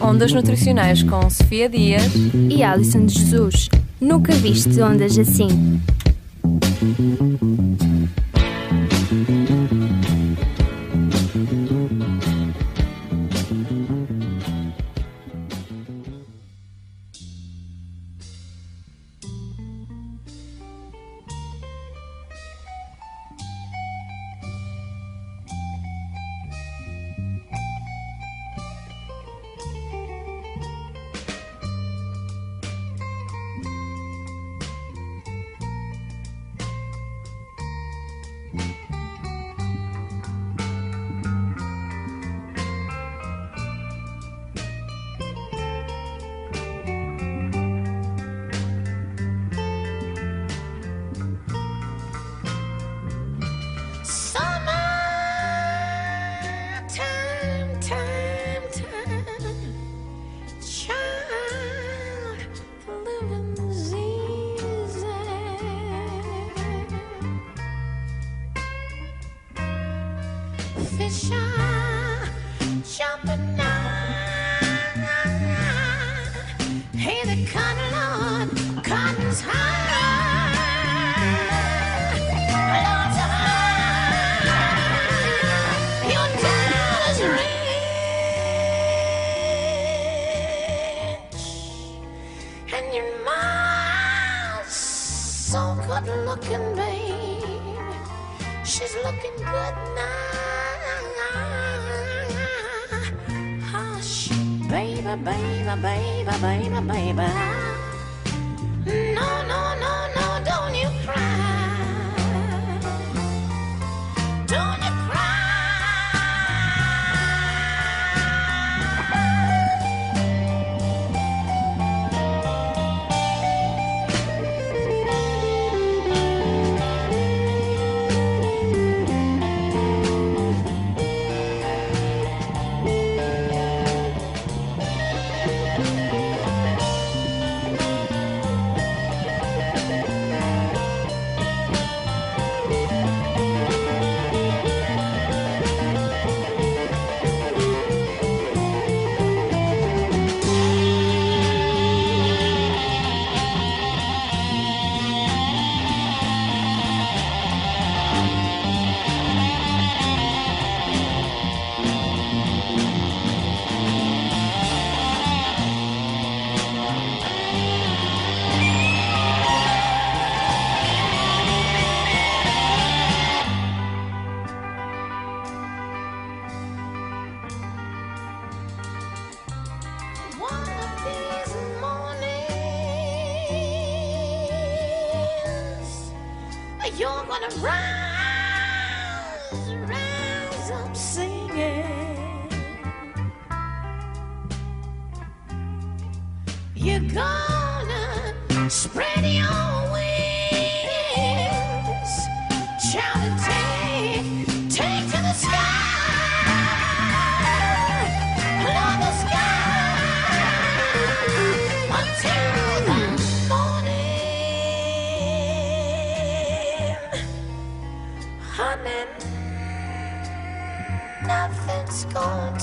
Ondas Nutricionais com Sofia Dias e Alison de Jesus. Nunca viste ondas assim. Looking, babe. She's looking good now. Hush, baby, baby, baby, baby, baby. No, no, no, no, you're gonna rise,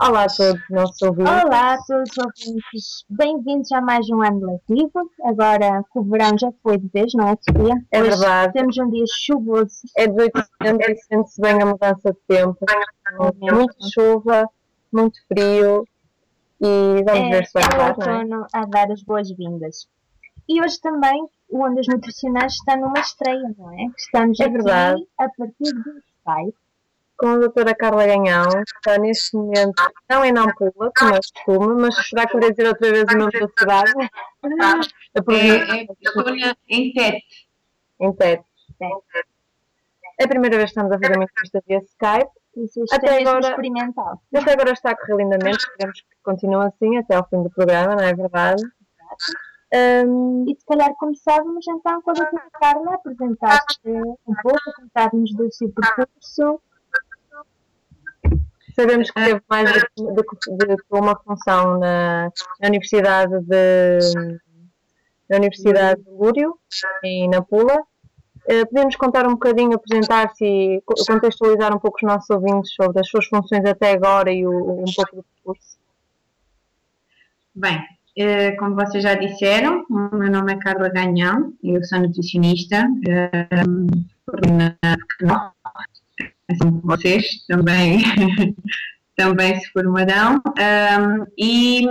Olá a todos, nossos ouvintes. Olá a todos os ouvintes, bem-vindos a mais um ano letivo. Agora que o verão já foi de vez, não é, Sofia? É Hoje verdade. Temos um dia chuvoso. É 18 de setembro e sente-se bem a mudança de tempo. Muito chuva, muito frio e vamos ver se vai é o mudar, não é? outono a dar as boas-vindas. E hoje também o Ondas Nutricionais está numa estreia, não é? Estamos É aqui verdade. a partir do Skype. Com a doutora Carla Ganhão, que está neste momento, não em Nampula, como é costume, mas será que vou dizer outra vez o nome da cidade? É, é Escolha em Tete. em Tete. É a primeira vez que estamos a fazer uma entrevista via Skype. Isso isto Até é agora- experimental. Até agora está a correr lindamente, esperemos que continue assim até ao fim do programa, não é verdade? Hum, E se calhar começávamos então com a doutora Carla a apresentar-se um pouco, a contar-nos do seu percurso. Sabemos que teve mais de, de- de uma função na, na Universidade de na Universidade de Lúrio, em Napula. Eh, Podemos contar um bocadinho, apresentar-se e co- contextualizar um pouco os nossos ouvintes sobre as suas funções até agora e o- um pouco do percurso. Bem, eh, como vocês já disseram, o meu nome é Carla Ganhão, eu sou nutricionista, eh, assim como vocês também, também se formarão, um, e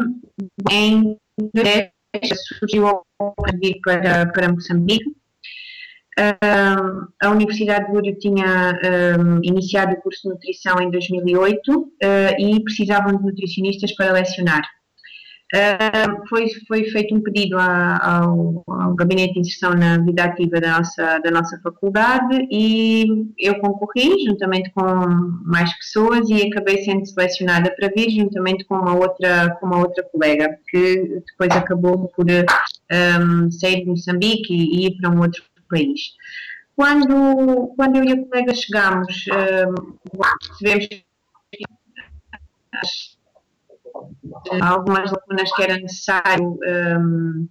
em 2010 surgiu a oportunidade de para, para Moçambique. A Universidade de Lúrio tinha iniciado o curso de nutrição em 2008 eh, e precisavam de nutricionistas para lecionar. Foi, foi feito um pedido à- ao, ao Gabinete de Inserção na Vida Ativa da nossa, da nossa faculdade e eu concorri juntamente com mais pessoas e acabei sendo selecionada para vir juntamente com uma outra, com uma outra colega que depois acabou por um, sair de Moçambique e, ir para um outro país. Quando, quando eu e a colega chegámos, um, percebemos que algumas lacunas que era necessário um,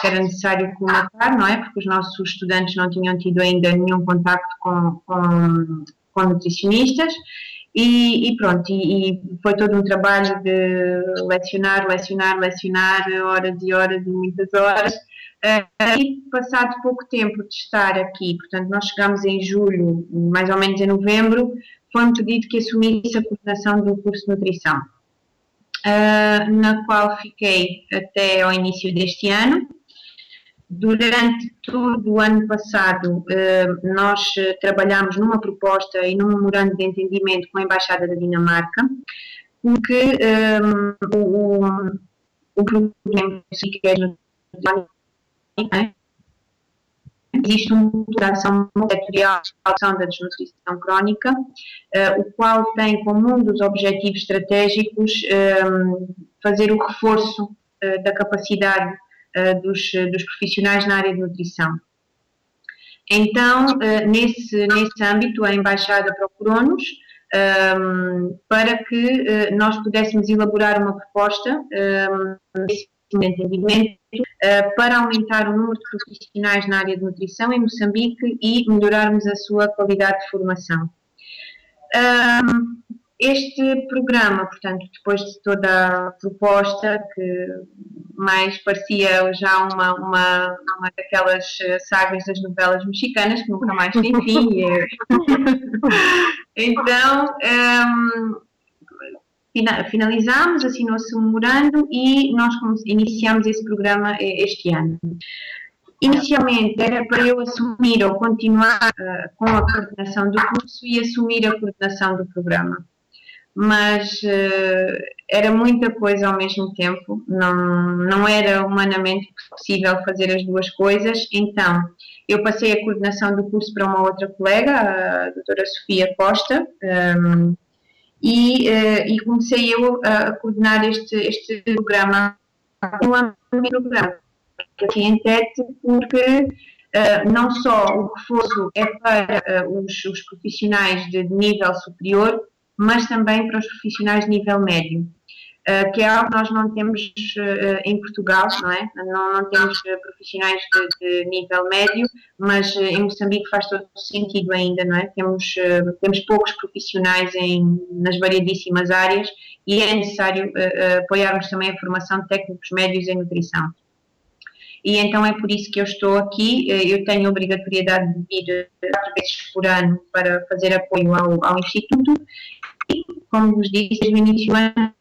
que era necessário colmatar, não é? Porque os nossos estudantes não tinham tido ainda nenhum contacto com, com, com nutricionistas e, e pronto, e, e foi todo um trabalho de lecionar, lecionar, lecionar, horas e horas e muitas horas. Uh, e passado pouco tempo de estar aqui, portanto nós chegámos em julho, mais ou menos em novembro, foi-me pedido que assumisse a coordenação do curso de nutrição uh, na qual fiquei até ao início deste ano. Durante todo o ano passado, uh, nós uh, trabalhámos numa proposta e num memorando de entendimento com a Embaixada da Dinamarca, porque um, o, o problema que é existe uma ação setorial da desnutrição crónica, uh, o qual tem como um dos objetivos estratégicos um, fazer o reforço uh, da capacidade uh, dos, dos, profissionais na área de nutrição. Então, nesse, nesse âmbito, a Embaixada procurou-nos um, para que nós pudéssemos elaborar uma proposta um, de entendimento uh, para aumentar o número de profissionais na área de nutrição em Moçambique e melhorarmos a sua qualidade de formação. Este programa, portanto, depois de toda a proposta, que mais parecia já uma, uma, uma daquelas sagas das novelas mexicanas que nunca mais tem fim. então, um, finalizámos, assinou-se um memorando e nós iniciamos esse programa este ano. Inicialmente era para eu assumir ou continuar uh, com a coordenação do curso e assumir a coordenação do programa. Mas uh, era muita coisa ao mesmo tempo, não, não era humanamente possível fazer as duas coisas, então eu passei a coordenação do curso para uma outra colega, a doutora Sofia Costa, um, e, uh, e, comecei eu a, coordenar este, este programa do programa que aqui em TET, porque uh, não só o reforço é para uh, os, os, profissionais de, de, nível superior, mas também para os profissionais de nível médio, que é algo que nós não temos em Portugal, não é? Não, não temos profissionais de, de, nível médio, mas em Moçambique faz todo sentido ainda, não é? Temos, temos poucos profissionais em, nas variedíssimas áreas e é necessário apoiarmos também a formação de técnicos médios em nutrição e então é por isso que eu estou aqui. Eu tenho obrigatoriedade de vir quatro vezes por ano para fazer apoio ao, ao Instituto e, como vos disse, desde o início do ano,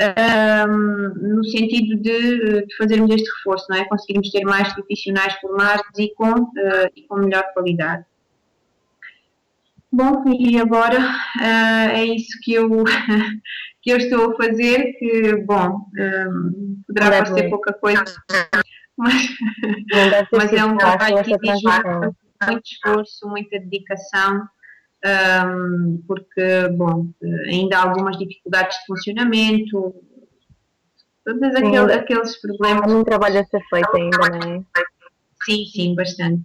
um, no sentido de, de, fazermos este reforço, não é? Conseguirmos ter mais profissionais formados e com, uh, e com melhor qualidade. Bom, e agora uh, é isso que eu, que eu estou a fazer, que, bom, um, poderá parecer deve- pouca coisa, mas, mas é um trabalho que exige muito esforço, muita dedicação, um, porque, bom, ainda há algumas dificuldades de funcionamento, todos aquele, aqueles problemas. muito trabalho a ser feito ainda, não é? Sim, sim, bastante.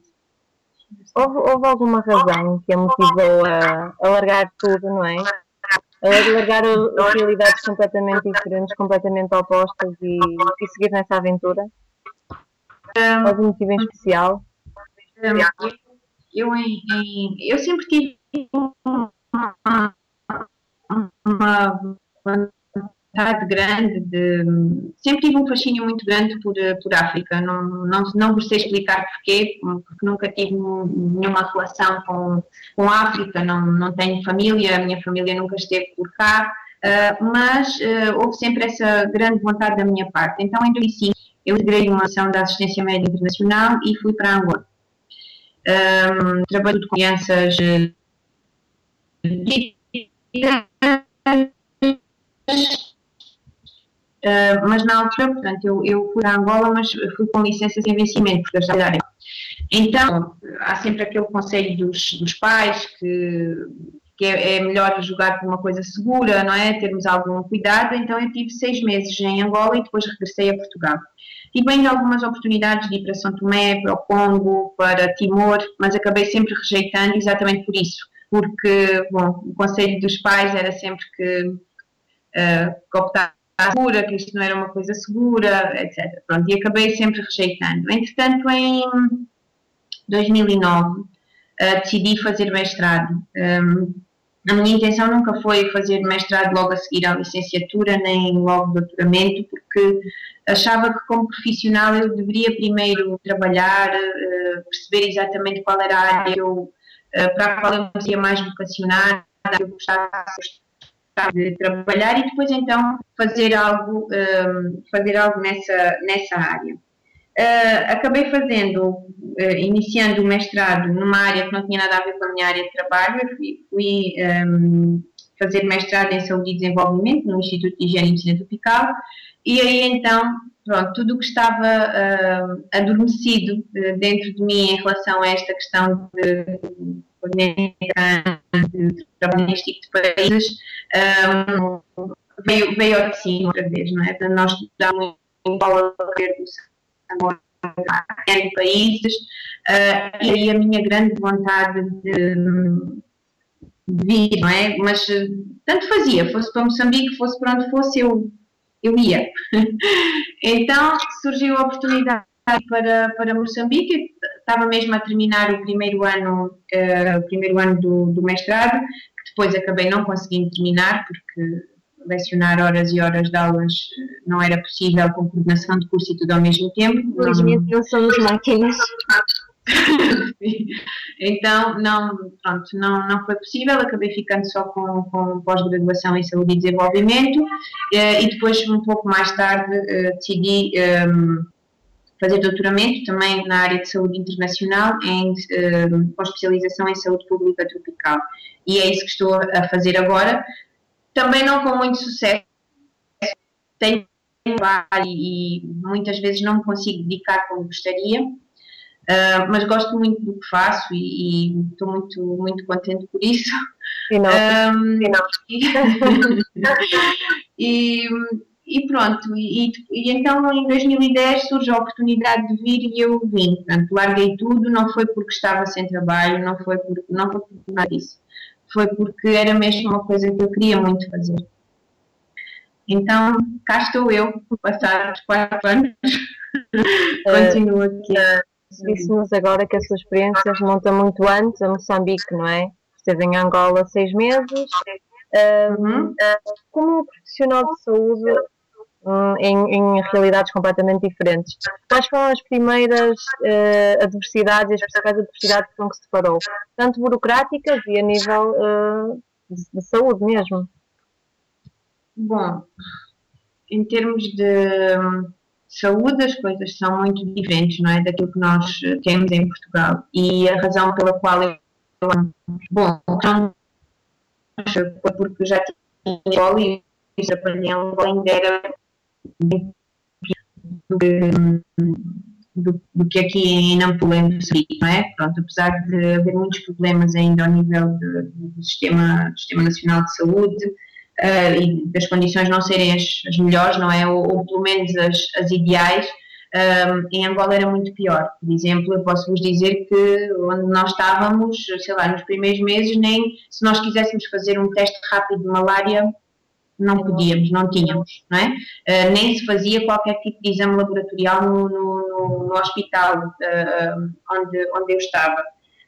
Houve, houve alguma razão que a motivou a, a largar tudo, não é? A largar realidades completamente diferentes, completamente opostas e, e seguir nessa aventura? Algum motivo em especial? Um, eu, eu, em- eu sempre tive uma, vontade grande de. Sempre tive um fascínio muito grande por, eh, por África. Não, não, não vos sei explicar porquê, porque nunca tive nenhuma relação com, com África, não, não tenho família, a minha família nunca esteve por cá. Uh, mas uh, houve sempre essa grande vontade da minha parte. Então, em 2005, eu integrei uma ação da assistência médica internacional e fui para Angola. Um, trabalho com crianças uh, mas na altura, portanto, eu, eu fui a Angola, mas fui com licença sem vencimento, porque eu estava. Então, há sempre aquele conselho dos, dos pais que, que é, é, melhor jogar por uma coisa segura, não é? Termos algum cuidado. Então, eu tive seis meses em Angola e depois regressei a Portugal. Tive ainda algumas oportunidades de ir para São Tomé, para o Congo, para Timor, mas acabei sempre rejeitando exatamente por isso, porque, bom, o conselho dos pais era sempre que, uh, que optar segura, que isto não era uma coisa segura, etc. Pronto, e acabei sempre rejeitando. Entretanto, em 2009, uh, decidi fazer mestrado. Um, a minha intenção nunca foi fazer mestrado logo a seguir à licenciatura, nem logo doutoramento, porque achava que como profissional eu deveria primeiro trabalhar, uh, perceber exatamente qual era a área eu, uh, para a qual eu me sentia mais vocacionada, eu gostava de trabalhar e depois então fazer algo, um, fazer algo nessa, nessa área. Uh, acabei fazendo, uh, iniciando o mestrado numa área que não tinha nada a ver com a minha área de trabalho, fui, fui um, fazer mestrado em Saúde e Desenvolvimento no Instituto de Higiene e Medicina Tropical, e aí então, pronto, tudo o que estava uh, adormecido dentro de mim em relação a esta questão de, de trabalhar neste tipo de países, um, veio, veio ao de cima outra vez, não é? Nós estudamos em Paulo em países uh, e aí a minha grande vontade de, de vir, não é? Mas tanto fazia, fosse para Moçambique, fosse para onde fosse, eu, eu ia. então surgiu a oportunidade para, para Moçambique, estava mesmo a terminar o primeiro ano, uh, o primeiro ano do, do mestrado, que depois acabei não conseguindo terminar porque lecionar horas e horas de aulas não era possível com coordenação de curso e tudo ao mesmo tempo. Infelizmente não somos máquinas. então, não, pronto, não, não foi possível, acabei ficando só com, com pós-graduação em saúde e desenvolvimento e depois, um pouco mais tarde, decidi um, fazer doutoramento também na área de saúde internacional em um, pós-especialização em saúde pública tropical e é isso que estou a fazer agora também não com muito sucesso. Tenho e muitas vezes não me consigo dedicar como gostaria, uh, mas gosto muito do que faço e, e estou muito, muito contente por isso. E, não, um, e, não. e, e, pronto, e, e, então em 2010 surge a oportunidade de vir e eu vim. Portanto, larguei tudo, não foi porque estava sem trabalho, não foi porque não foi por nada disso foi porque era mesmo uma coisa que eu queria muito fazer. Então, cá estou eu, por passar os quatro anos, continuo aqui. Disse-nos agora que a sua experiência remonta muito antes a Moçambique, não é? Esteve em Angola seis meses. Uhum. Como um profissional de saúde um, em, em, realidades completamente diferentes, quais foram as primeiras uh, adversidades as principais adversidades com que se deparou? Tanto burocráticas e a nível uh, de, de saúde mesmo? Bom, em termos de saúde, as coisas são muito diferentes, não é? Daquilo que nós temos em Portugal. E a razão pela qual eu. Bom, foi porque já tinha escola e ainda era do do, que aqui em Nampula, em Moçambique, não é? Pronto, apesar de haver muitos problemas ainda ao nível de, do, sistema, do sistema Nacional de Saúde, uh, e das condições não serem as, as melhores, não é? Ou, ou, pelo menos as, as ideais, um, em Angola era muito pior. Por exemplo, eu posso vos dizer que onde nós estávamos, sei lá, nos primeiros meses, nem se nós quiséssemos fazer um teste rápido de malária, não podíamos, não tínhamos, não é? Uh, nem se fazia qualquer tipo de exame laboratorial no, no, no hospital uh, onde, onde eu estava.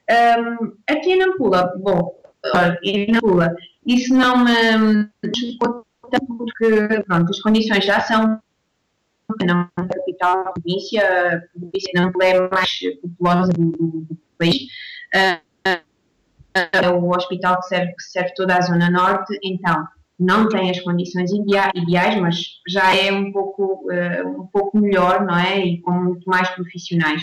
Um, aqui em Nampula, bom, em Nampula, isso não me chocou tanto porque, pronto, as condições já são não a capital da província, a província não é mais populosa do, do, do país. Uh, é o hospital que serve, que serve toda a zona norte, então não tem as condições ideais, mas já é um pouco, uh, um pouco melhor, não é? E com muito mais profissionais.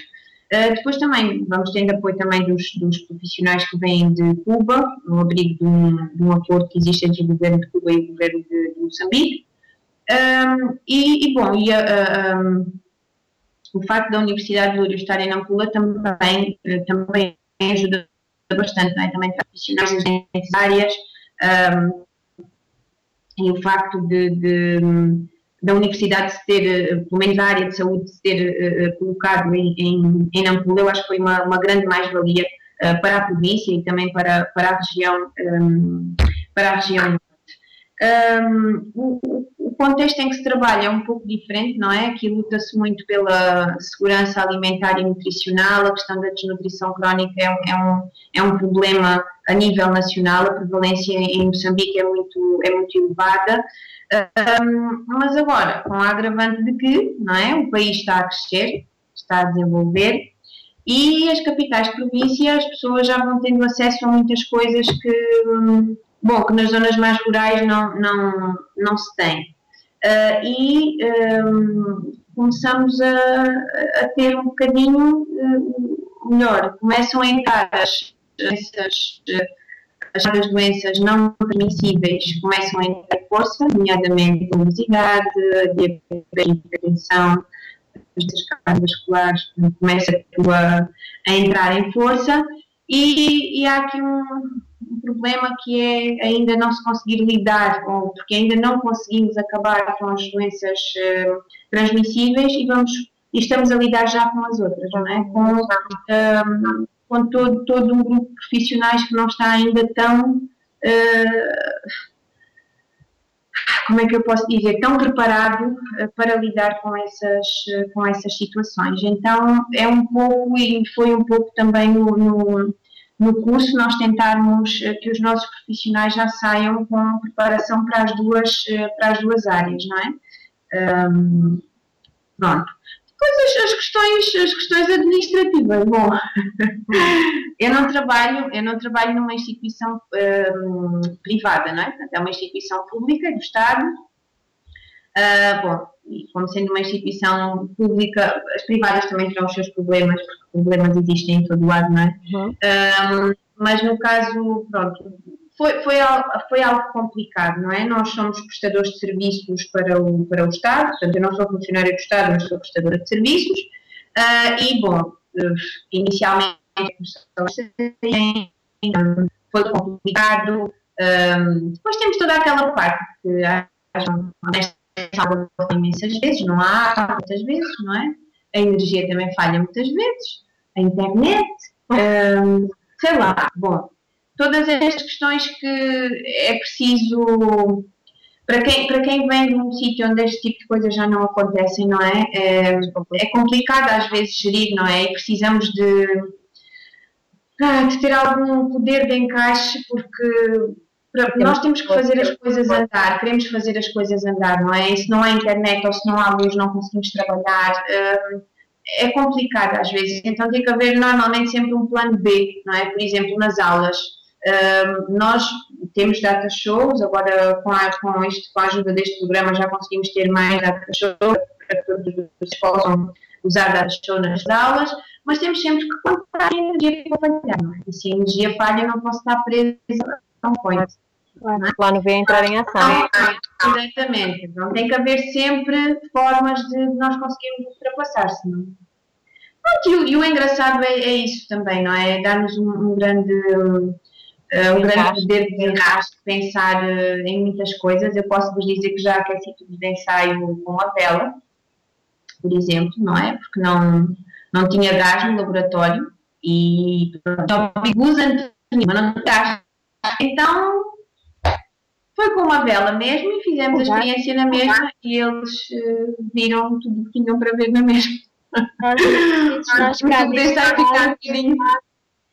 Uh, depois também vamos tendo apoio também dos, dos, profissionais que vêm de Cuba, no abrigo de um, de um, acordo que existe entre o governo de Cuba e o governo de, de Moçambique. Um, e, e, bom, e um, o facto da Universidade de Lúrio estar em Nampula também, eh, também ajuda bastante, não é? também profissionais das áreas. Um, e o facto de, de, da universidade se ter, eh, pelo menos a área de saúde, se ter uh, colocado em, em, em Nampula, eu acho que foi uma, uma grande mais-valia uh, para a província e também para, para a região, um, para a região um, o, o, contexto em que se trabalha é um pouco diferente, não é? Aqui luta-se muito pela segurança alimentar e nutricional, a questão da desnutrição crónica é um, é um, é um problema a nível nacional, a prevalência em Moçambique é muito, é muito elevada, um, mas agora, com a agravante de que não é? o país está a crescer, está a desenvolver, e as capitais de província, as pessoas já vão tendo acesso a muitas coisas que bom, que nas zonas mais rurais não, não, não se tem. Uh, e um, começamos a, a, ter um bocadinho uh, melhor, começam a entrar as doenças, as doenças não transmissíveis começam a entrar força, nomeadamente a obesidade, a diabetes, a hipertensão, as cardiovasculares, começa a, a entrar em força. E, e há aqui um, um problema que é ainda não se conseguir lidar com, porque ainda não conseguimos acabar com as doenças uh, transmissíveis e vamos e estamos a lidar já com as outras, não é? Com, um, ehm, com todo, todo um grupo de profissionais que não está ainda tão uh, como é que eu posso dizer, tão preparado uh, para lidar com essas, com essas situações. Então, é um pouco, e foi um pouco também no, no, no curso nós tentarmos eh, que os nossos profissionais já saiam com preparação para as duas, eh, para as duas áreas, não é? Um, pronto. Depois as, as, questões, as questões administrativas. Bom, eu não trabalho, eu não trabalho numa instituição um, privada, não é? É uma instituição pública do Estado. Uh, bom, e como sendo uma instituição pública, as privadas também terão os seus problemas, porque problemas existem em todo lado, não é? Uhum. Um, mas no caso, pronto, foi, foi, algo, foi algo complicado, não é? Nós somos prestadores de serviços para o, para o Estado, portanto, eu não sou funcionária do Estado, mas sou prestadora de serviços, uh, e, bom, uh, inicialmente foi complicado, um, depois temos toda aquela parte que nesta falha imensas vezes, não há muitas vezes, não é? A energia também falha muitas vezes, a internet, um, sei lá, bom, todas estas questões que é preciso para quem, para quem vem de um sítio onde este tipo de coisas já não acontecem, não é? É, é complicado às vezes gerir, não é? E precisamos de, ah, de ter algum poder de encaixe, porque nós temos que fazer as coisas andar, queremos fazer as coisas andar, não é? E se não há internet ou se não há luz, não conseguimos trabalhar. Hum, é complicado às vezes, então tem que haver normalmente sempre um plano B, não é? Por exemplo, nas aulas. Hum, nós temos data shows, agora com a, com, este, com a ajuda deste programa já conseguimos ter mais data shows para que todos os possam usar data show nas aulas, mas temos sempre que contar a energia para falhar, não é? E se a energia falha, não posso estar presa a um point. O plano V entrar em ação. Exatamente. Então tem que haver sempre formas de nós conseguirmos ultrapassar, senão. e, o, e o engraçado é, é, isso também, não é? Dar-nos um, um, grande. eh, um grande poder de desenrasque, pensar eh, em muitas coisas. Eu posso vos dizer que já aqueci tudo de ensaio com a vela, por exemplo, não é? Porque não, não tinha gás no laboratório e mas não. Então foi com uma vela mesmo e fizemos a experiência na mesma e eles uh, viram tudo o que tinham para ver na mesma. Nós, cá neste lado,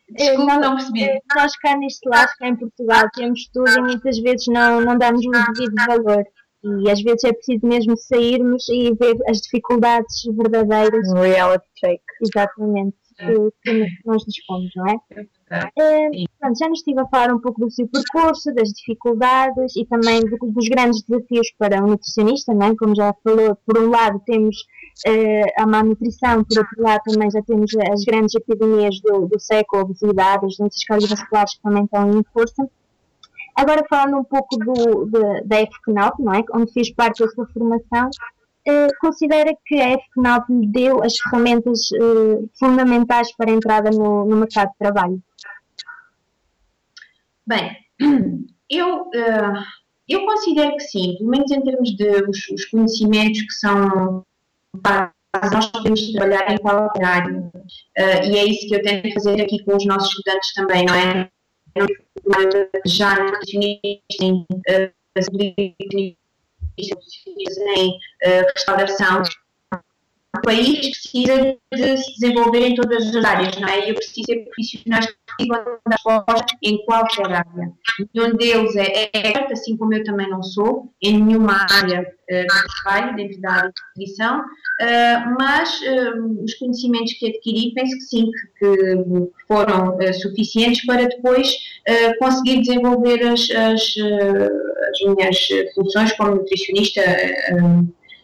Desculpa, não percebi. Nós cá neste lado, cá em Portugal, temos tudo e muitas vezes não, não damos o devido valor. E às vezes é preciso mesmo sairmos e ver as dificuldades verdadeiras. Um reality check. Exatamente que, que nós dispomos, não é? É pronto, já nos estive a falar um pouco do seu percurso, das dificuldades e também do, dos grandes desafios para um nutricionista, não é? como já falou, por um lado temos uh, a má nutrição, por outro lado também já temos as grandes epidemias do, do século, a obesidade, as doenças cardiovasculares que também estão em força. Agora falando um pouco do, de, da FCNOP, não é? onde fiz parte da sua formação, eh, considera que a FNAP lhe deu as ferramentas uh, fundamentais para a entrada no, no, mercado de trabalho? Bem, eu, uh, eu considero que sim, pelo menos em termos de os, os conhecimentos que são para nós podemos trabalhar em qualquer área e é isso que eu tento fazer aqui com os nossos estudantes também, não é? Já nutricionista, em uh, restauração, o país precisa de se desenvolver em todas as áreas, não é? Eu preciso ter profissionais que consigam dar resposta em qualquer área. Nenhum deles é expert, assim como eu também não sou, em nenhuma área uh, de trabalho, dentro da área de nutrição, uh, mas uh, os conhecimentos que adquiri, penso que sim, que, que foram suficientes para depois conseguir desenvolver as, as, as, minhas funções como nutricionista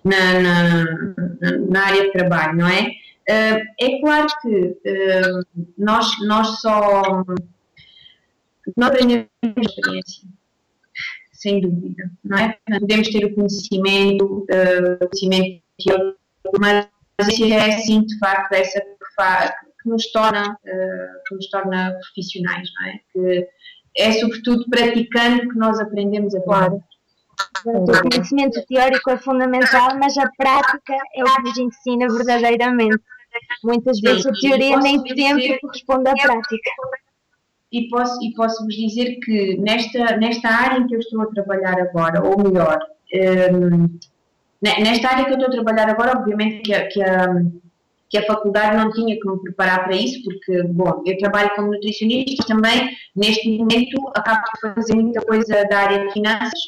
na, na, na área de trabalho, não é? Uh, é claro que uh, nós, nós só não aprendemos experiência, sem dúvida, não é? Podemos ter o conhecimento, uh, o conhecimento teórico, mas é assim, de facto, essa que, nos torna, que nos torna profissionais, não é? Que é sobretudo praticando que nós aprendemos a claro. O conhecimento teórico é fundamental, mas a prática é o que nos ensina verdadeiramente. Muitas vezes a teoria nem sempre corresponde à prática. E posso, e posso vos dizer que nesta, nesta área em que eu estou a trabalhar agora, ou melhor, um, nesta área que eu estou a trabalhar agora, obviamente que a, que a, que a faculdade não tinha que me preparar para isso, porque, bom, eu trabalho como nutricionista também, neste momento acabo de fazer muita coisa da área de finanças,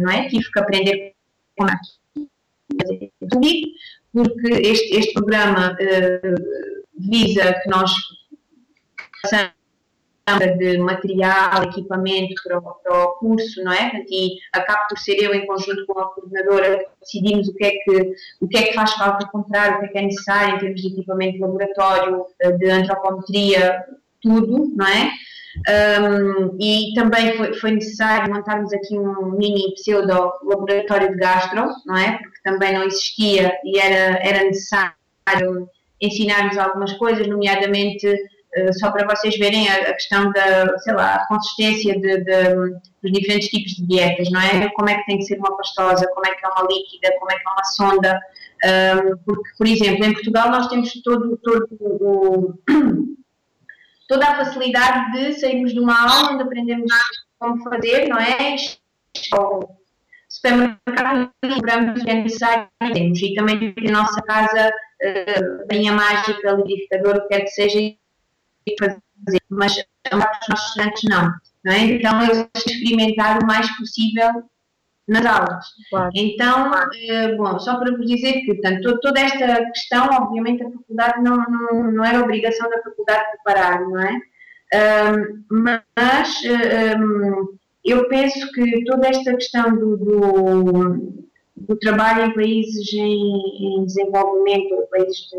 não é? Tive que aprender com fazer porque este, este programa uh, visa que nós de material, equipamento para o, para o, curso, não é? E acabo por ser eu, em conjunto com a coordenadora, decidimos o que, é que, o que é que faz falta comprar, o que é que é necessário em termos de equipamento de laboratório, eh, de antropometria, tudo, não é? Um, e também foi, foi, necessário montarmos aqui um mini pseudo laboratório de gastro, não é? Porque também não existia e era, era necessário ensinarmos algumas coisas, nomeadamente uh, só para vocês verem a, a, questão da, sei lá, a consistência de, de, dos diferentes tipos de dietas, não é? Como é que tem que ser uma pastosa, como é que é uma líquida, como é que é uma sonda, um, porque, por exemplo, em Portugal nós temos todo, todo o toda a facilidade de sairmos de uma aula onde aprendemos como fazer, não é? Ou supermercado, compramos que é necessário temos. E também a nossa casa uh, tem a mágica, liquidificador, o que quer que seja, e fazer. Mas os nossos estudantes não. não é? Então, eles experimentar o mais possível nas aulas. Claro. Então, eh, bom, só para vos dizer que, portanto, toda esta questão, obviamente, a faculdade não, não, não era obrigação da faculdade preparar, não é? Um, mas um, eu penso que toda esta questão do, do, do trabalho em países em, em desenvolvimento, países de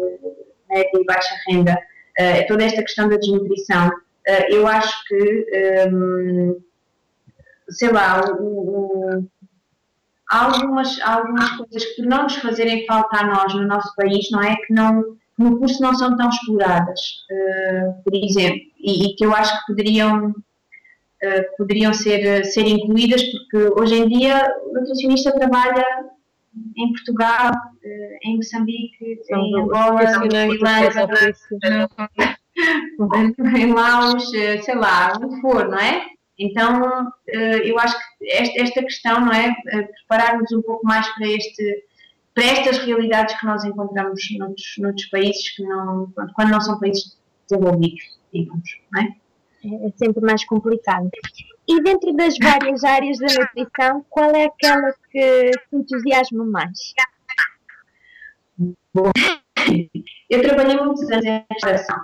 média e baixa renda, uh, toda esta questão da desnutrição, uh, eu acho que, um, sei lá, o, o há algumas, há algumas coisas que por não nos fazerem falta a nós no nosso país, não é? Que não, no curso não são tão exploradas, uh, por exemplo, e, e, que eu acho que poderiam, uh, poderiam ser, ser incluídas, porque hoje em dia o nutricionista trabalha em Portugal, uh, em Moçambique, São em Angola, em Laos, sei lá, onde for, não é? Então, eu acho que esta questão, não é? Preparar-nos um pouco mais para este para estas realidades que nós encontramos noutros, noutros países que não, quando não são países desenvolvidos, digamos, não é? É sempre mais complicado. E dentro das várias áreas da nutrição, qual é aquela que te entusiasma mais? Bom, eu trabalhei muitos anos em restauração.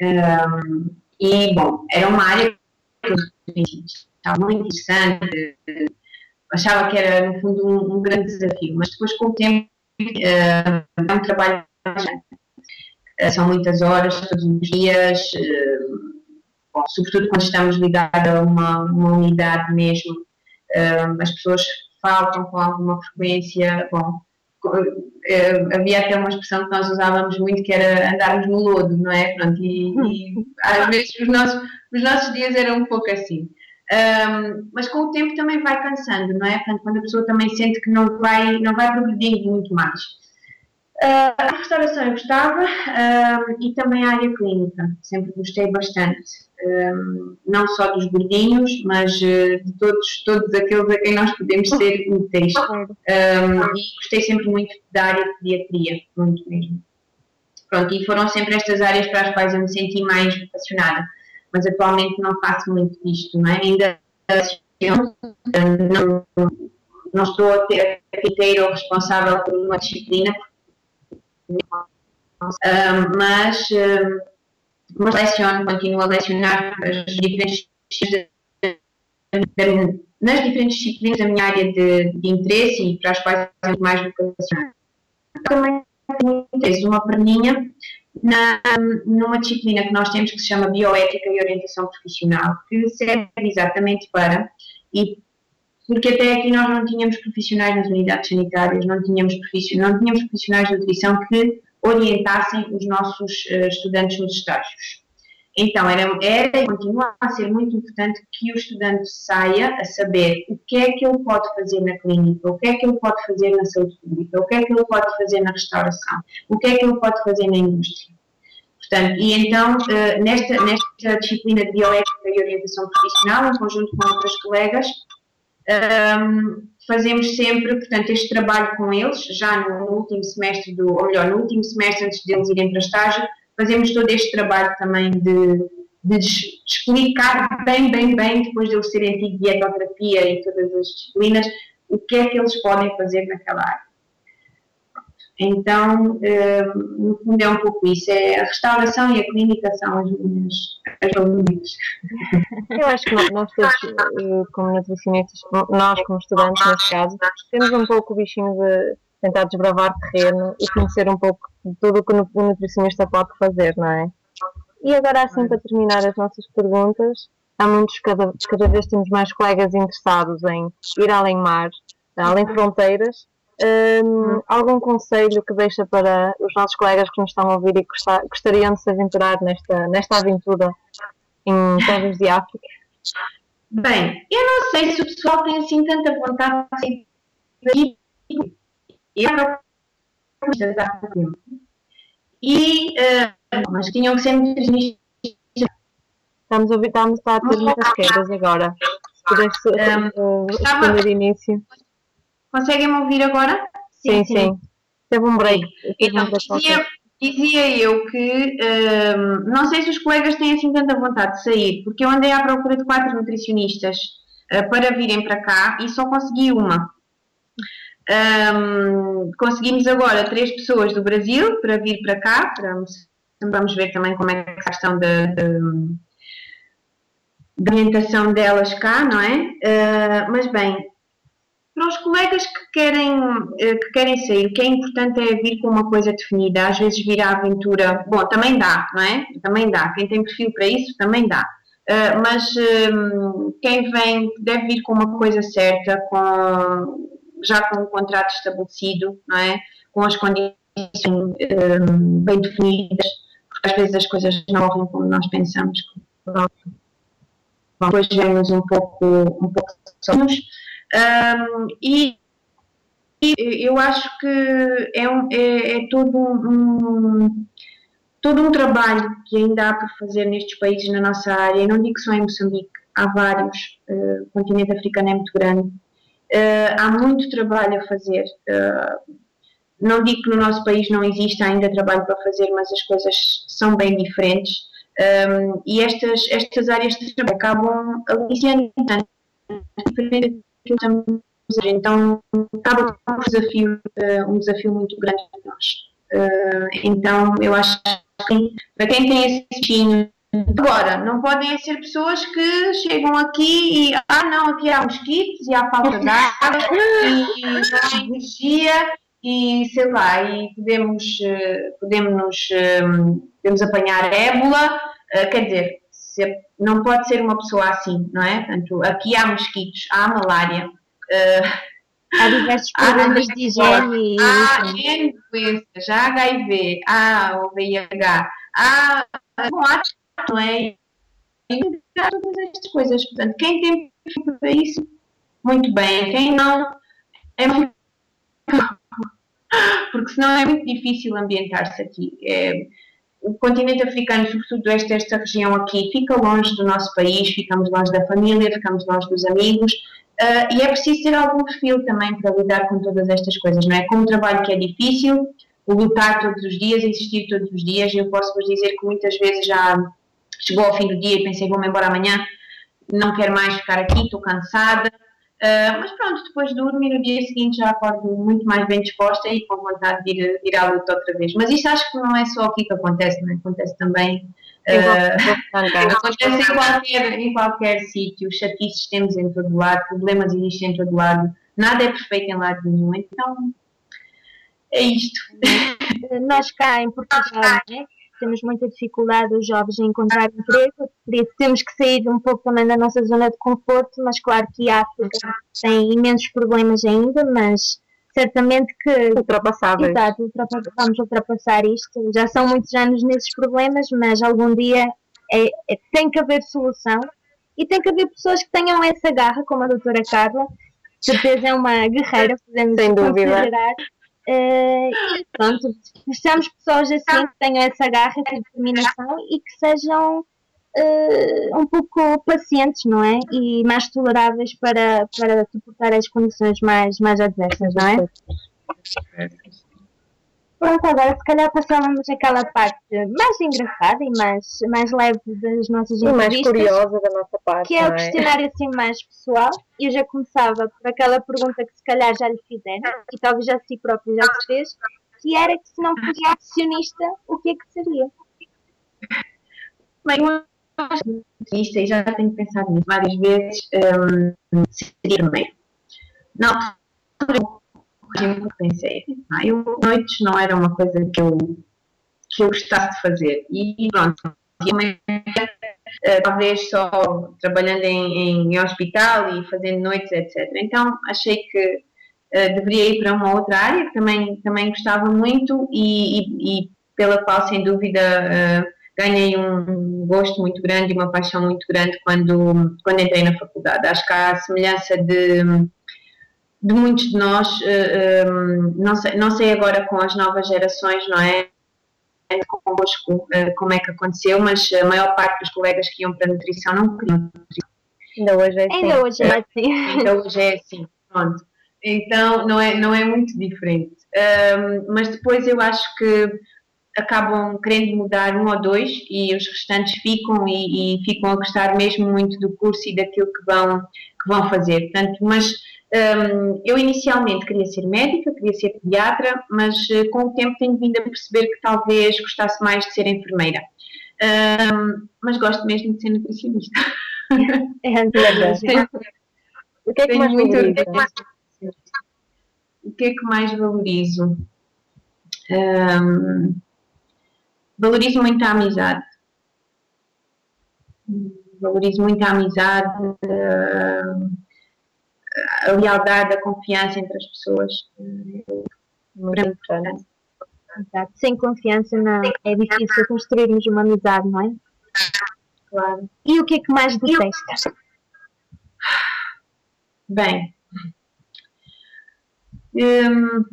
Um, e, bom, era uma área estava muito interessante, achava que era, no fundo, um, um grande desafio, mas depois, com o tempo, uh, é um trabalho. Uh, são muitas horas, todos os dias, uh, bom, sobretudo quando estamos ligados a uma, uma unidade mesmo, as pessoas faltam com alguma frequência, bom, havia até uma expressão que nós usávamos muito que era andarmos no lodo, não é? Pronto, e, e às vezes os nossos, os nossos dias eram um pouco assim. Um, mas com o tempo também vai cansando, não é? Portanto, quando a pessoa também sente que não vai, não vai progredindo muito mais. Uh, a restauração eu gostava uh, e também a área clínica, sempre gostei bastante, um, não só dos gordinhos, mas uh, de todos, todos aqueles a quem nós podemos ser úteis. Um, e gostei sempre muito da área de pediatria, muito mesmo. Pronto, e foram sempre estas áreas para as quais eu me senti mais apaixonada mas atualmente não faço muito disto, não é? Ainda não, não estou a ter inteiro ou responsável por uma disciplina, mas, mas leciono, continuo a lecionar as diferentes nas diferentes disciplinas da minha área de, de interesse e para as quais eu mais vocacionar. Também tenho interesse, uma perninha na, numa disciplina que nós temos que se chama Bioética e Orientação Profissional, que serve exatamente para, e porque até aqui nós não tínhamos profissionais nas unidades sanitárias, não tínhamos, não tínhamos profissionais de nutrição que orientassem os nossos uh, estudantes nos estágios. Então, era, era e continua a ser muito importante que o estudante saia a saber o que é que ele pode fazer na clínica, o que é que ele pode fazer na saúde pública, o que é que ele pode fazer na restauração, o que é que ele pode fazer na indústria. Portanto, e então, eh, nesta, nesta disciplina de bioética e orientação profissional, em conjunto com outras colegas, ehm, fazemos sempre, portanto, este trabalho com eles, já no, no último semestre, do, ou melhor, no último semestre antes deles irem para estágio, fazemos todo este trabalho também de, de explicar bem, bem, bem, depois de eles terem tido dietoterapia e todas as disciplinas, o que é que eles podem fazer naquela área. Então, eh, no fundo é um pouco isso, é a restauração e a clínica são as minhas as Eu acho que nós todos, eh, como nutricionistas, nós como estudantes neste caso, temos um pouco o bichinho de tentar desbravar terreno e conhecer um pouco de tudo o que o nutricionista pode fazer, não é? E agora, assim, para terminar as nossas perguntas, há muitos, cada, cada vez temos mais colegas interessados em ir além mar, além fronteiras. Um, algum conselho que deixa para os nossos colegas que nos estão a ouvir e que gostariam de se aventurar nesta, nesta aventura em terras de África? Bem, eu não sei se o pessoal tem assim tanta vontade de sair eu e uh, mas tinham que ser muito Estamos a ouvir, estamos a ter muitas quedas agora. Se pudesse um, uh, início. Conseguem-me ouvir agora? Sim, sim. sim. Teve um break. Então, dizia, dizia, eu que um, não sei se os colegas têm assim tanta vontade de sair, porque eu andei à procura de quatro nutricionistas uh, para virem para cá e só consegui uma. Um, conseguimos agora três pessoas do Brasil para vir para cá, para, vamos ver também como é que a questão da, da, orientação delas cá, não é? Uh, mas bem, para os colegas que querem, eh, que querem sair, o que é importante é vir com uma coisa definida, às vezes vir à aventura, bom, também dá, não é? Também dá, quem tem perfil para isso também dá. Uh, mas um, quem vem deve vir com uma coisa certa, com já com um contrato estabelecido, não é? com as condições bem definidas, porque às vezes as coisas não correm como nós pensamos. depois vemos um pouco, um pouco somos. Um, e, e, eu acho que é, um, é, é todo um, todo um trabalho que ainda há por fazer nestes países na nossa área. Eu não digo só em Moçambique, há vários. Uh, o continente africano é muito grande. Uh, há muito trabalho a fazer. Uh, não digo que no nosso país não exista ainda trabalho para fazer, mas as coisas são bem diferentes. Um, e estas, estas áreas de trabalho acabam aliciando então acaba um desafio, uh, um desafio muito grande para nós. Uh, então eu acho que para quem tem esse destino Agora, não podem ser pessoas que chegam aqui e ah não, aqui há mosquitos e há falta de água e não há energia e sei lá, e podemos, uh, podemos, podemos apanhar ébola, quer dizer, se, não pode ser uma pessoa assim, não é? Portanto, aqui há mosquitos, há malária. Uh, há diversos problemas de higiene. Há N doenças, há HIV, há o VIH, há, há, não é? Há todas estas coisas. Portanto, quem tem para isso, muito bem. Quem não, é muito porque senão é muito difícil ambientar-se aqui. É, o continente africano, sobretudo esta, esta região aqui, fica longe do nosso país, ficamos longe da família, ficamos longe dos amigos, uh, e é preciso ter algum perfil também para lidar com todas estas coisas, não é? Com um trabalho que é difícil, lutar todos os dias, existir todos os dias, eu posso vos dizer que muitas vezes já chegou ao fim do dia e pensei, vou-me embora amanhã, não quero mais ficar aqui, estou cansada, Uh, mas pronto, depois durmo e no dia seguinte já acordo muito mais bem disposta e com vontade de ir, ir à luta outra vez. Mas isto acho que não é só aqui que acontece, não é? Acontece também. Uh, acontece em qualquer, em qualquer sítio, chatices temos em todo lado, problemas existem em todo lado, nada é perfeito em lado nenhum, então é isto. Nós cá em Portugal, né? Temos muita dificuldade os jovens em encontrar emprego, por isso temos que sair um pouco também da nossa zona de conforto, mas claro que a África tem imensos problemas ainda, mas certamente que ultrapassáveis. Exato, vamos ultrapassar isto. Já são muitos anos nesses problemas, mas algum dia é, é, tem que haver solução e tem que haver pessoas que tenham essa garra, como a doutora Carla, certeza é uma guerreira, podemos Sem dúvida. considerar, Uh, e pronto, precisamos de pessoas assim que tenham essa garra, essa determinação e que sejam uh, um pouco pacientes, não é? E mais toleráveis para, para suportar as condições mais, mais adversas, não é? Pronto, agora se calhar passávamos aquela parte mais engraçada e mais, mais leve das nossas e mais curiosa da nossa parte. Que é, é o questionário assim mais pessoal. Eu já começava por aquela pergunta que se calhar já lhe fizeram, e talvez já si próprio já se fez, que era que se não fosse nutricionista, o que é que seria? Bem, eu acho que e já tenho pensado nisso várias vezes, um, seria primeiro. Não, eu pensei, eu, noites não era uma coisa que eu, que eu gostasse de fazer. E pronto, uh, talvez só trabalhando em, em, hospital e fazendo noites, etc. Então achei que uh, deveria ir para uma outra área que também, também gostava muito e, e, e pela qual, sem dúvida, uh, ganhei um gosto muito grande e uma paixão muito grande quando, quando entrei na faculdade. Acho que há a semelhança de de muitos de nós, uh, eh, um, ehm, não, sei, não sei agora com as novas gerações, não é? Convosco uh, como é que aconteceu, mas a maior parte dos colegas que iam para a nutrição não queriam nutrição. Ainda hoje é assim. Ainda hoje é assim. Ainda hoje é assim, pronto. Então não é, não é muito diferente. Mas depois eu acho que acabam querendo mudar um ou dois e os restantes ficam e, e ficam a gostar mesmo muito do curso e daquilo que vão, que vão fazer. Portanto, mas um, eu inicialmente queria ser médica, queria ser pediatra, mas uh, com o tempo tenho vindo a perceber que talvez gostasse mais de ser enfermeira. Um, mas gosto mesmo de ser nutricionista. É, é o que é que mais valorizo? O que é que mais valorizo? Um, valorizo muito a amizade. Valorizo muito a amizade. Uh, a lealdade, a confiança entre as pessoas. Muito importante. Exato. Sem confiança não, é difícil construirmos uma amizade, não é? claro. E o que é que mais detesta? Bem, hum,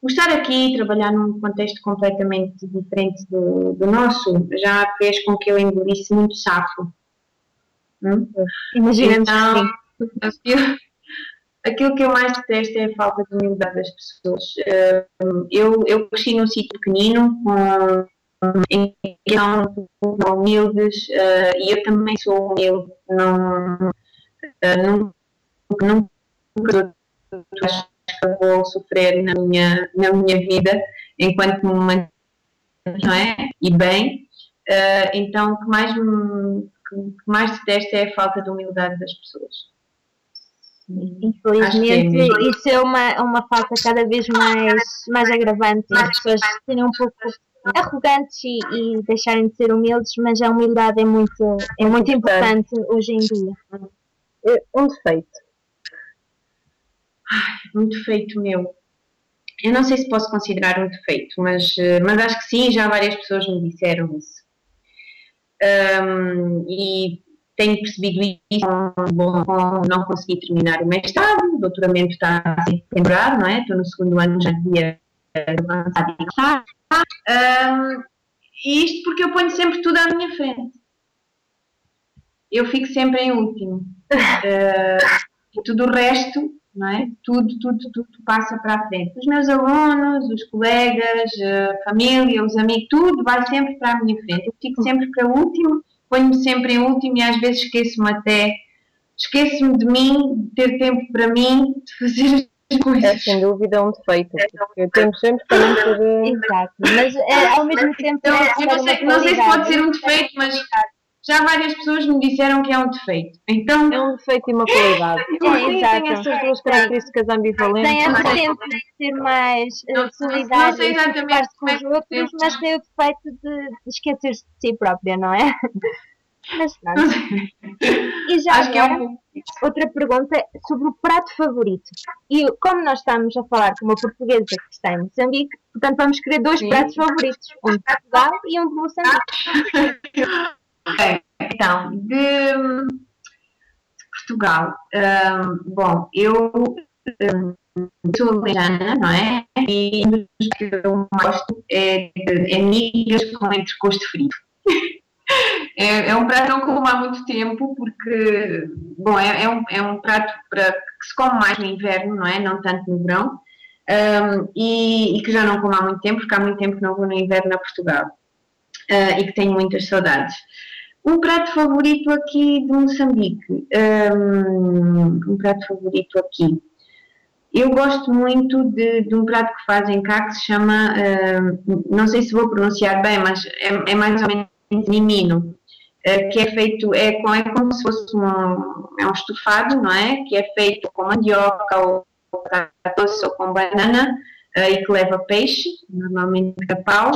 o estar aqui e trabalhar num contexto completamente diferente do, do nosso já fez com que eu engolisse muito safo. Hum? Imaginamos Então, que sim. Aquilo, que eu mais detesto é a falta de humildade das pessoas. Hum, Eu, eu cresci num sítio pequenino, em que são humildes, eh, e eu também sou humilde. Eh, não, não, que vou sofrer na minha, na minha vida enquanto me mantenho, não é? E bem. Eh, então, o que mais, que mais detesto é a falta de humildade das pessoas. Infelizmente, é isso é uma, uma falta cada vez mais, mais agravante. As pessoas serem um pouco arrogantes e, e deixarem de ser humildes, mas a humildade é muito, é muito importante hoje em dia. É Um defeito. Um defeito meu. Eu não sei se posso considerar um defeito, mas, eh, mas acho que sim, já várias pessoas me disseram isso. Ahm, e tenho percebido isso bom, não consegui terminar o mestrado, o doutoramento está a ser temporário, não é? Estou no segundo ano, já devia avançar e gostar. Ahm, E isto porque eu ponho sempre tudo à minha frente. Eu fico sempre em último. E tudo o resto, não é? Tudo, tudo, tudo passa para a frente. Os meus alunos, os colegas, a família, os amigos, tudo vai sempre para a minha frente. Eu fico sempre para o último, ponho-me sempre em último e às vezes esqueço-me até, esqueço-me de mim, de ter tempo para mim, de fazer as É coisas. sem dúvida um defeito. Porque temos sempre também por. eh, Exato, mas é, ao mesmo tempo é eu não sei, não sei se pode ser um defeito, mas já várias pessoas me disseram que é um defeito. Então, É um defeito e uma qualidade. É, Sim, exato. tem essas duas características ambivalentes. Tem a vertente de ser mais eh, Não- não solidário sei e exatamente preocupar-se com é os outros, mas tem o defeito de, de esquecer-se de si própria, não é? Mas pronto. E já acho que é um. outra pergunta é sobre o prato favorito. E como nós estamos a falar com uma portuguesa que está em Moçambique, portanto vamos querer dois Sim. pratos favoritos, um de Portugal e um de Moçambique. Então, de, de Portugal. hum, bom, eu hum, sou lejana, não é? E um dos que eu gosto é de é migas com entrecosto frito. É, é um prato que não como há muito tempo, porque, bom, é, é um, é um prato para, que se come mais no inverno, não é? Não tanto no verão. Hum, e, e que já não como há muito tempo, porque há muito tempo que não vou no inverno a Portugal. Ah, e que tenho muitas saudades. Um prato favorito aqui de Moçambique. hum, um prato favorito aqui. Eu gosto muito de, de um prato que fazem cá que se chama, hum, não sei se vou pronunciar bem, mas é, é mais ou menos nimino, eh, que é feito, é, com, é como se fosse um, é um estofado, não é? Que é feito com mandioca ou batata doce ou com banana eh, e que leva peixe, normalmente capau,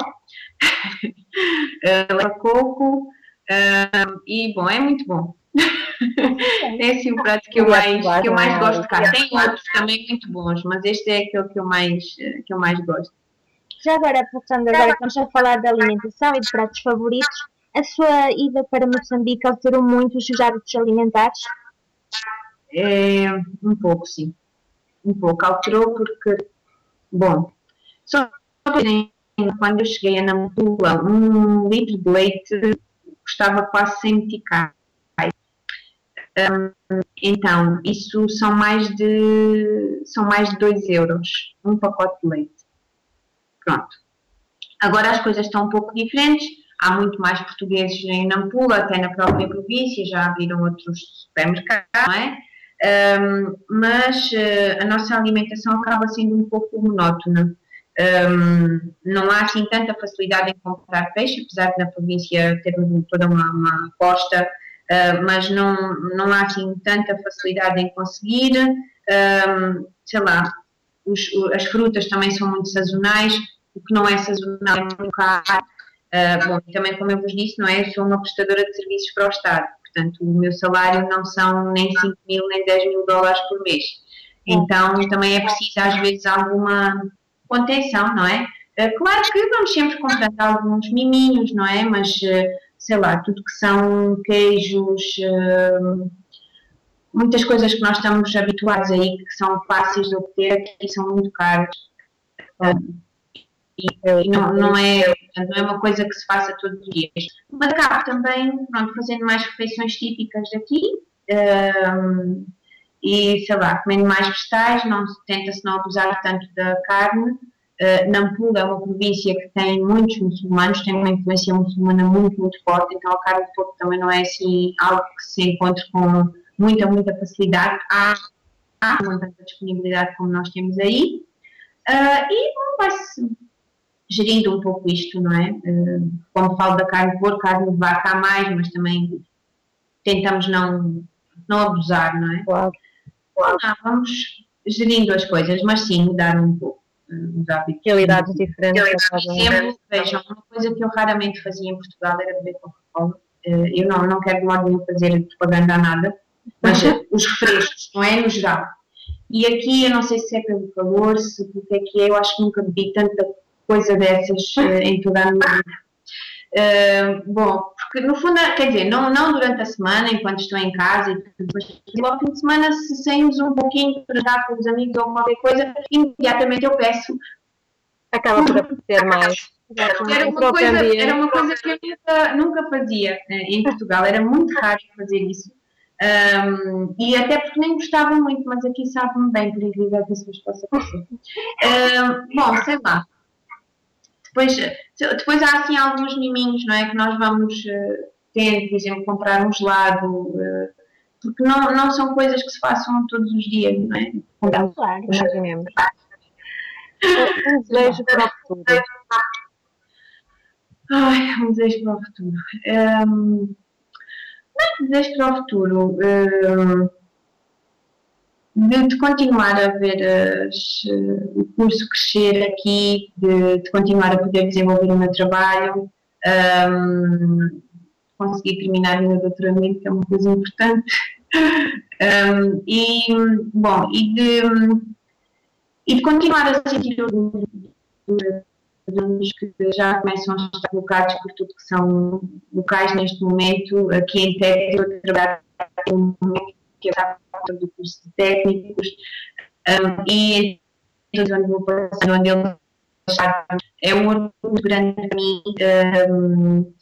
eh, leva coco, ah, e bom, é muito bom. é assim o prato que eu mais, que eu mais gosto cá. Tem outros também muito bons, mas este é aquele que eu mais, que eu mais gosto. Já agora, passando agora, estamos a falar de alimentação e de pratos favoritos, a sua ida para Moçambique alterou muito os seus hábitos alimentares? É, um pouco, sim. Um pouco. Alterou porque, bom, só quando eu cheguei a Nampula, um litro de leite custava quase 100 meticais. Então, isso são mais de são mais de 2 euros, um pacote de leite. Pronto. Agora as coisas estão um pouco diferentes, há muito mais portugueses em Nampula, até na própria província, já abriram outros supermercados, não é? Um, mas uh, a nossa alimentação acaba sendo um pouco monótona. Um, não há assim tanta facilidade em comprar peixe, apesar de na província termos toda uma, uma costa, uh, mas não, não há assim tanta facilidade em conseguir. Um, sei lá, os, as frutas também são muito sazonais, o que não é sazonal é muito caro. Uh, bom, também, como eu vos disse, não é? Sou uma prestadora de serviços para o Estado, portanto, o meu salário não são nem 5 mil nem 10 mil dólares por mês. Então, também é preciso, às vezes, alguma contenção, não é? Uh, claro que vamos sempre comprando alguns miminhos, não é? Mas uh, sei lá, tudo que são queijos, uh, muitas coisas que nós estamos habituados aí, que são fáceis de obter, aqui são muito caras. E, e não, não, é, não é uma coisa que se faça todos os dias. Mas acabo também, pronto, fazendo mais refeições típicas daqui. E sei lá, comendo mais vegetais, não tenta-se não abusar tanto da carne. Uh, Nampula é uma província que tem muitos muçulmanos, tem uma influência muçulmana muito, muito forte, então a carne de porco também não é assim algo que se encontre com muita, muita facilidade. Há, há tanta disponibilidade como nós temos aí. Uh, e vai-se gerindo um pouco isto, não é? Uh, como falo da carne de porco, carne de vaca há mais, mas também tentamos não, não abusar, não é? Claro. Vamos gerindo as coisas, mas sim mudar um pouco uh, os hábitos. Realidades diferentes. Exemplo, vejam, uma coisa que eu raramente fazia em Portugal era beber Coca-Cola. Uh, eu não, não quero de modo nenhum fazer propaganda a nada, mas os refrescos, não é? No geral. E aqui, eu não sei se é pelo calor, se porque é que é, eu acho que nunca bebi tanta coisa dessas uh, em toda a minha vida. Uh, bom, porque no fundo, quer dizer, não, não durante a semana, enquanto estou em casa, e depois, ao fim de semana, se saímos um pouquinho para dar com os amigos ou qualquer coisa, imediatamente eu peço. Acaba por apetecer mais. Era uma, coisa, era uma coisa que eu nunca, nunca fazia uh, em Portugal, era muito raro fazer isso. Um, e até porque nem gostava muito, mas aqui sabe-me bem, por incrível que as pessoas possam parecer. Um, bom, sei lá. Depois, depois há assim alguns miminhos, não é? Que nós vamos uh, ter, por exemplo, comprar um gelado, uh, porque não, não são coisas que se façam todos os dias, não é? Claro, imaginemos. Um desejo para o futuro. Ai, um desejo para o futuro. Um, desejo para o futuro. Um, de, continuar a ver as, o curso crescer aqui, de, de, continuar a poder desenvolver o meu trabalho, um, conseguir terminar o meu doutoramento, que é uma coisa importante, um, e, bom, e de, e de continuar a sentir orgulho que já começam a estar colocados por tudo que são locais neste momento, aqui em Tete, eu trabalho que é do curso de técnicos, um, e onde vou passar, onde ele é um orgulho grande para mim um,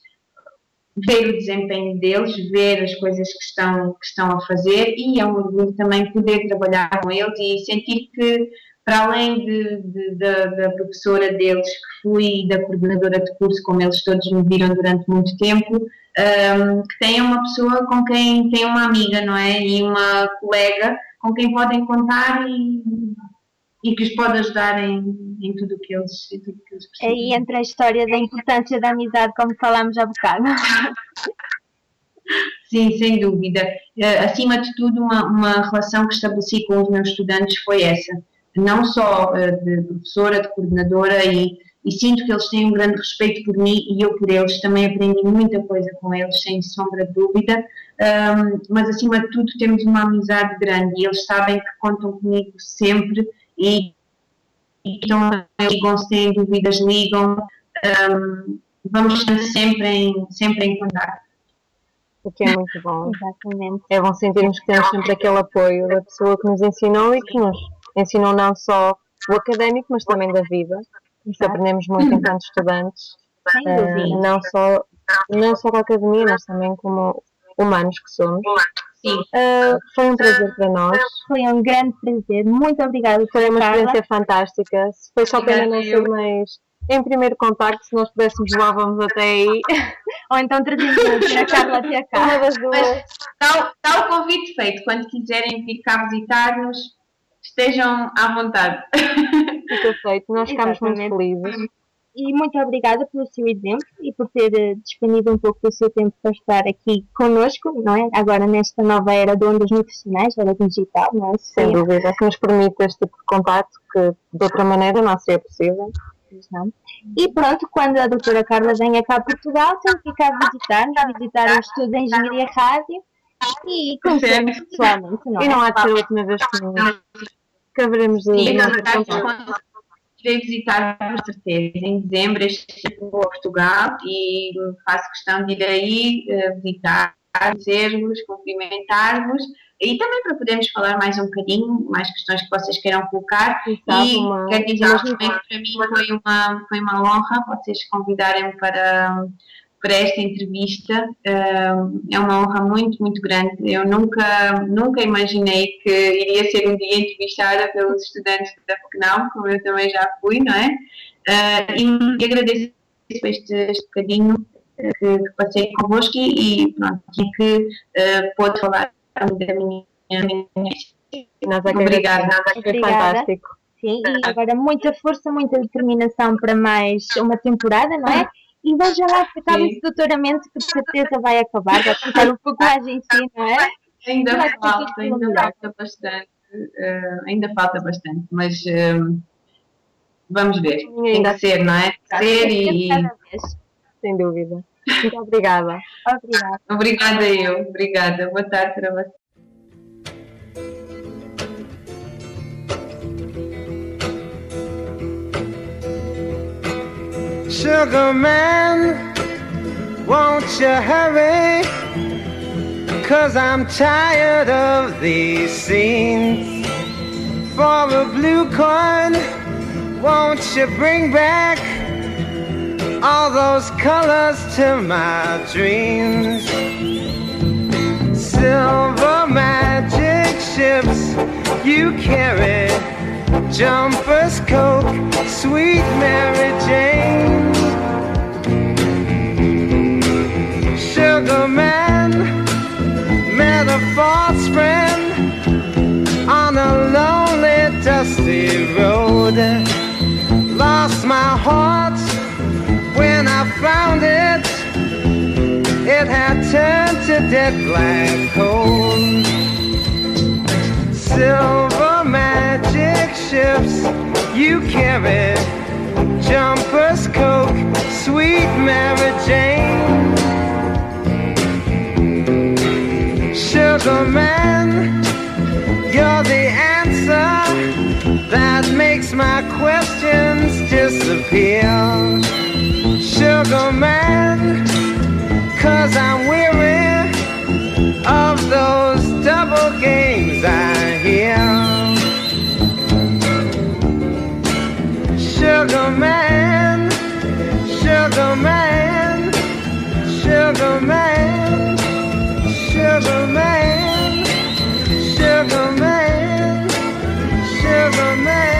ver o desempenho deles, ver as coisas que estão, que estão a fazer e é um orgulho também poder trabalhar com eles e sentir que para além de, de, da, da, professora deles que fui, da coordenadora de curso, como eles todos me viram durante muito tempo, um, que tenham uma pessoa com quem tem uma amiga, não é? E uma colega com quem podem contar e, e que os pode ajudar em, em tudo o que eles, que eles precisam. Aí entra a história da importância da amizade, como falámos há bocado. Sim, sem dúvida. Uh, acima de tudo, uma, uma relação que estabeleci com os meus estudantes foi essa. Não só uh, de professora, de coordenadora e e sinto que eles têm um grande respeito por mim e eu por eles. Também aprendi muita coisa com eles, sem sombra de dúvida, um, mas acima de tudo temos uma amizade grande e eles sabem que contam comigo sempre e, então ligam-se, têm dúvidas, ligam. Um, vamos sempre em, sempre em contato. O que é muito bom. Exatamente. É bom sentirmos que temos sempre aquele apoio da pessoa que nos ensinou e que nos ensinou não só o académico, mas também da vida isso aprendemos muito enquanto estudantes, uh, não, só, não só com a academia, mas também como humanos que somos. Sim. Uh, foi um prazer para nós. Foi um grande prazer. Muito obrigada. Foi uma experiência fantástica. Foi só pena não ser mais em primeiro contacto, se nós pudéssemos levávamos até aí. Ou então trazíamos a Carla até cá. Uma das duas. Está, está o convite feito. Quando quiserem vir cá visitar-nos, estejam à vontade. Fica feito, nós ficamos muito felizes. E muito obrigada pelo seu exemplo e por ter uh, disponível um pouco do seu tempo para estar aqui connosco, não é? Agora nesta nova era de ondas nutricionais, era digital, não é? Sem dúvida, que nos permite este tipo de contato que de outra maneira não seria possível. Não. E pronto, quando a doutora Carla venha cá a Portugal, tem que ficar a visitar-nos, visitar o estudo de Engenharia Rádio e conhecermos pessoalmente. Não é? E não há de ser a última vez que, que haveremos de. Sim, quando, irei visitar com certeza em dezembro este vou a Portugal e faço questão de ir aí uh, visitar, conhecer-vos, cumprimentar-vos e também para podermos falar mais um bocadinho, mais questões que vocês queiram colocar. Exato, e uma- quero dizer também que para mim foi uma, foi uma honra vocês convidarem-me para, para esta entrevista. É uma honra muito, muito grande. Eu nunca, nunca imaginei que iria ser um dia entrevistada pelos estudantes da FECNAM, como eu também já fui, não é? Uh, e agradeço este, este bocadinho eh, que, que passei convosco e, e pronto, e que uh, pôde falar da minha, da minha Nós é Obrigada. agradecemos, que é Obrigada. fantástico. Sim, e agora muita força, muita determinação para mais uma temporada, não é? E veja lá se acaba esse doutoramento que de certeza vai acabar, vai ficar um pouco mais em si, não é? Ainda Vai falta, ainda falta bastante, eh, ainda falta bastante, mas eh, vamos ver. Tem que ser, não é? Ser e. Sem dúvida. Muito obrigada. Obrigada. Obrigada eu, obrigada. Boa tarde para você. Sugar man, won't you hurry? Cause I'm tired of these scenes. For a blue coin, won't you bring back all those colors to my dreams? Silver magic ships you carry jumpers, coke, sweet Mary Jane. Sugar man met a false friend on a lonely, dusty road. Lost my heart when I found it. It had turned to dead black coal silver magic ships you carry makes my questions disappear sugar man cause i'm weary of those double games I hear. Sugar man, sugar man, sugar man, sugar man, sugar man, sugar man,